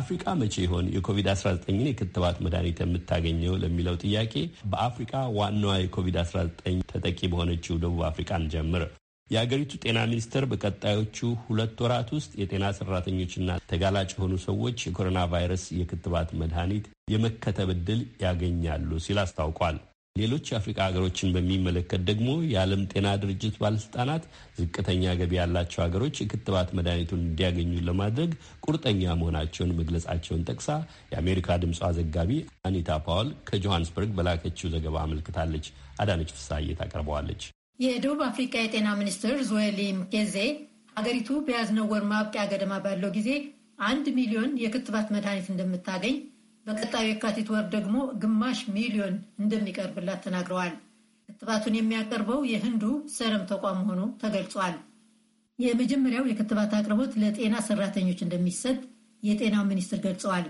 አፍሪቃ መቼ ይሆን የኮቪድ-19ን የክትባት መድኃኒት የምታገኘው ለሚለው ጥያቄ በአፍሪቃ ዋናዋ የኮቪድ-19 ተጠቂ በሆነችው ደቡብ አፍሪቃን ጀምር። የአገሪቱ ጤና ሚኒስቴር በቀጣዮቹ ሁለት ወራት ውስጥ የጤና ሰራተኞችና ተጋላጭ የሆኑ ሰዎች የኮሮና ቫይረስ የክትባት መድኃኒት የመከተብ ዕድል ያገኛሉ ሲል አስታውቋል። ሌሎች የአፍሪካ ሀገሮችን በሚመለከት ደግሞ የዓለም ጤና ድርጅት ባለስልጣናት ዝቅተኛ ገቢ ያላቸው ሀገሮች የክትባት መድኃኒቱን እንዲያገኙ ለማድረግ ቁርጠኛ መሆናቸውን መግለጻቸውን ጠቅሳ የአሜሪካ ድምፅ ዘጋቢ አኒታ ፓውል ከጆሃንስበርግ በላከችው ዘገባ አመልክታለች። አዳነች ፍሳዬ ታቀርበዋለች። የደቡብ አፍሪካ የጤና ሚኒስትር ዞዌሊ ምኬዜ ሀገሪቱ በያዝነው ወር ማብቂያ ገደማ ባለው ጊዜ አንድ ሚሊዮን የክትባት መድኃኒት እንደምታገኝ በቀጣዩ የካቲት ወር ደግሞ ግማሽ ሚሊዮን እንደሚቀርብላት ተናግረዋል። ክትባቱን የሚያቀርበው የህንዱ ሰረም ተቋም መሆኑ ተገልጿል። የመጀመሪያው የክትባት አቅርቦት ለጤና ሰራተኞች እንደሚሰጥ የጤናው ሚኒስትር ገልጸዋል።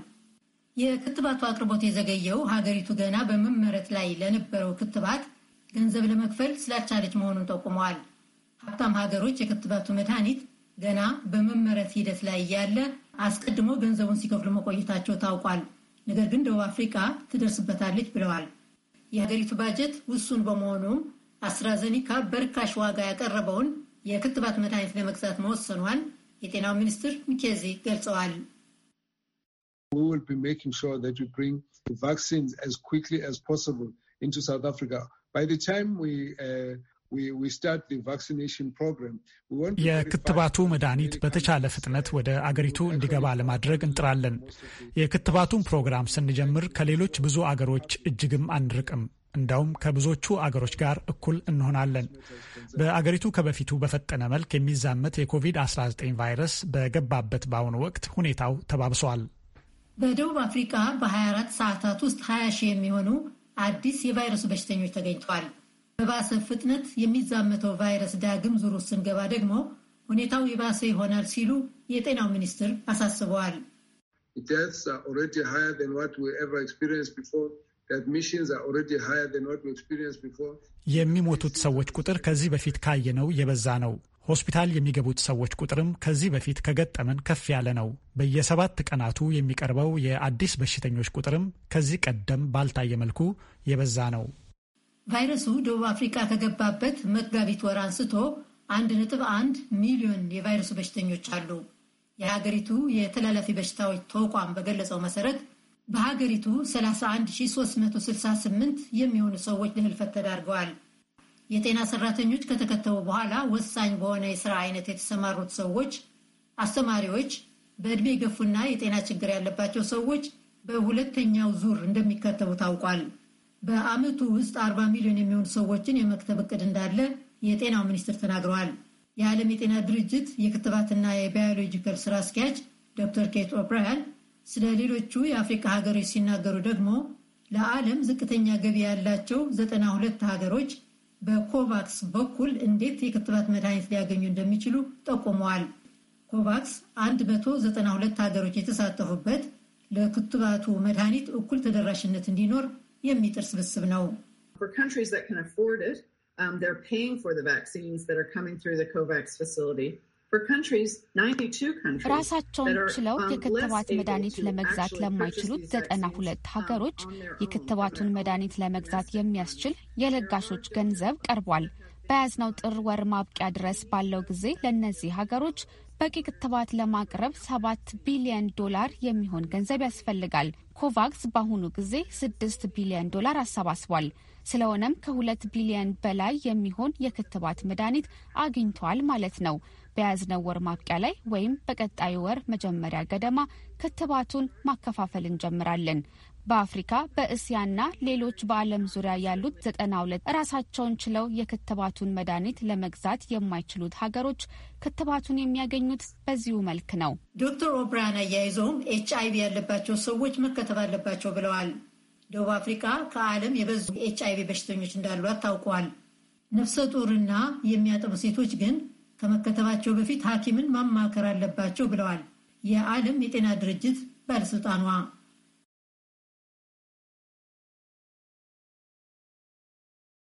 የክትባቱ አቅርቦት የዘገየው ሀገሪቱ ገና በመመረት ላይ ለነበረው ክትባት ገንዘብ ለመክፈል ስላልቻለች መሆኑን ጠቁመዋል። ሀብታም ሀገሮች የክትባቱ መድኃኒት ገና በመመረት ሂደት ላይ እያለ አስቀድሞ ገንዘቡን ሲከፍሉ መቆየታቸው ታውቋል። ነገር ግን ደቡብ አፍሪካ ትደርስበታለች ብለዋል። የሀገሪቱ ባጀት ውሱን በመሆኑም አስትራዘኒካ በርካሽ ዋጋ ያቀረበውን የክትባት መድኃኒት ለመግዛት መወሰኗን የጤናው ሚኒስትር ሚኬዚ ገልጸዋል። የክትባቱ መድኃኒት በተቻለ ፍጥነት ወደ አገሪቱ እንዲገባ ለማድረግ እንጥራለን። የክትባቱን ፕሮግራም ስንጀምር ከሌሎች ብዙ አገሮች እጅግም አንርቅም። እንዳውም ከብዙዎቹ አገሮች ጋር እኩል እንሆናለን። በአገሪቱ ከበፊቱ በፈጠነ መልክ የሚዛመት የኮቪድ-19 ቫይረስ በገባበት በአሁኑ ወቅት ሁኔታው ተባብሷል። በደቡብ አፍሪካ በ24 ሰዓታት ውስጥ 20 ሺህ የሚሆኑ አዲስ የቫይረሱ በሽተኞች ተገኝተዋል። በባሰ ፍጥነት የሚዛመተው ቫይረስ ዳግም ዙር ውስጥ ስንገባ ደግሞ ሁኔታው የባሰ ይሆናል ሲሉ የጤናው ሚኒስትር አሳስበዋል። የሚሞቱት ሰዎች ቁጥር ከዚህ በፊት ካየነው የበዛ ነው። ሆስፒታል የሚገቡት ሰዎች ቁጥርም ከዚህ በፊት ከገጠመን ከፍ ያለ ነው። በየሰባት ቀናቱ የሚቀርበው የአዲስ በሽተኞች ቁጥርም ከዚህ ቀደም ባልታየ መልኩ የበዛ ነው። ቫይረሱ ደቡብ አፍሪካ ከገባበት መጋቢት ወር አንስቶ አንድ ነጥብ አንድ ሚሊዮን የቫይረሱ በሽተኞች አሉ። የሀገሪቱ የተላላፊ በሽታዎች ተቋም በገለጸው መሰረት በሀገሪቱ 31368 የሚሆኑ ሰዎች ለህልፈት ተዳርገዋል። የጤና ሰራተኞች ከተከተቡ በኋላ ወሳኝ በሆነ የስራ አይነት የተሰማሩት ሰዎች፣ አስተማሪዎች፣ በዕድሜ የገፉና የጤና ችግር ያለባቸው ሰዎች በሁለተኛው ዙር እንደሚከተቡ ታውቋል። በአመቱ ውስጥ 40 ሚሊዮን የሚሆኑ ሰዎችን የመክተብ እቅድ እንዳለ የጤናው ሚኒስትር ተናግረዋል። የዓለም የጤና ድርጅት የክትባትና የባዮሎጂካል ስራ አስኪያጅ ዶክተር ኬት ኦብራያን ስለ ሌሎቹ የአፍሪካ ሀገሮች ሲናገሩ ደግሞ ለዓለም ዝቅተኛ ገቢ ያላቸው 92 ሀገሮች በኮቫክስ በኩል እንዴት የክትባት መድኃኒት ሊያገኙ እንደሚችሉ ጠቁመዋል። ኮቫክስ 192 ሀገሮች የተሳተፉበት ለክትባቱ መድኃኒት እኩል ተደራሽነት እንዲኖር የሚጥር ስብስብ ነው። ራሳቸውን ችለው የክትባት መድኃኒት ለመግዛት ለማይችሉት ዘጠና ሁለት ሀገሮች የክትባቱን መድኃኒት ለመግዛት የሚያስችል የለጋሾች ገንዘብ ቀርቧል። በያዝነው ጥር ወር ማብቂያ ድረስ ባለው ጊዜ ለእነዚህ ሀገሮች በቂ ክትባት ለማቅረብ ሰባት ቢሊዮን ዶላር የሚሆን ገንዘብ ያስፈልጋል። ኮቫክስ በአሁኑ ጊዜ ስድስት ቢሊዮን ዶላር አሰባስቧል። ስለሆነም ከሁለት ቢሊዮን በላይ የሚሆን የክትባት መድኃኒት አግኝቷል ማለት ነው። በያዝነው ወር ማብቂያ ላይ ወይም በቀጣዩ ወር መጀመሪያ ገደማ ክትባቱን ማከፋፈል እንጀምራለን። በአፍሪካ በእስያና ሌሎች በዓለም ዙሪያ ያሉት ዘጠና ሁለት ራሳቸውን ችለው የክትባቱን መድኃኒት ለመግዛት የማይችሉት ሀገሮች ክትባቱን የሚያገኙት በዚሁ መልክ ነው። ዶክተር ኦብራያን አያይዘውም ኤች አይቪ ያለባቸው ሰዎች መከተብ አለባቸው ብለዋል። ደቡብ አፍሪካ ከዓለም የበዙ የኤች አይቪ በሽተኞች እንዳሏት ታውቋል። ነፍሰ ጡርና የሚያጠቡ ሴቶች ግን ከመከተባቸው በፊት ሐኪምን ማማከር አለባቸው ብለዋል። የዓለም የጤና ድርጅት ባለሥልጣኗ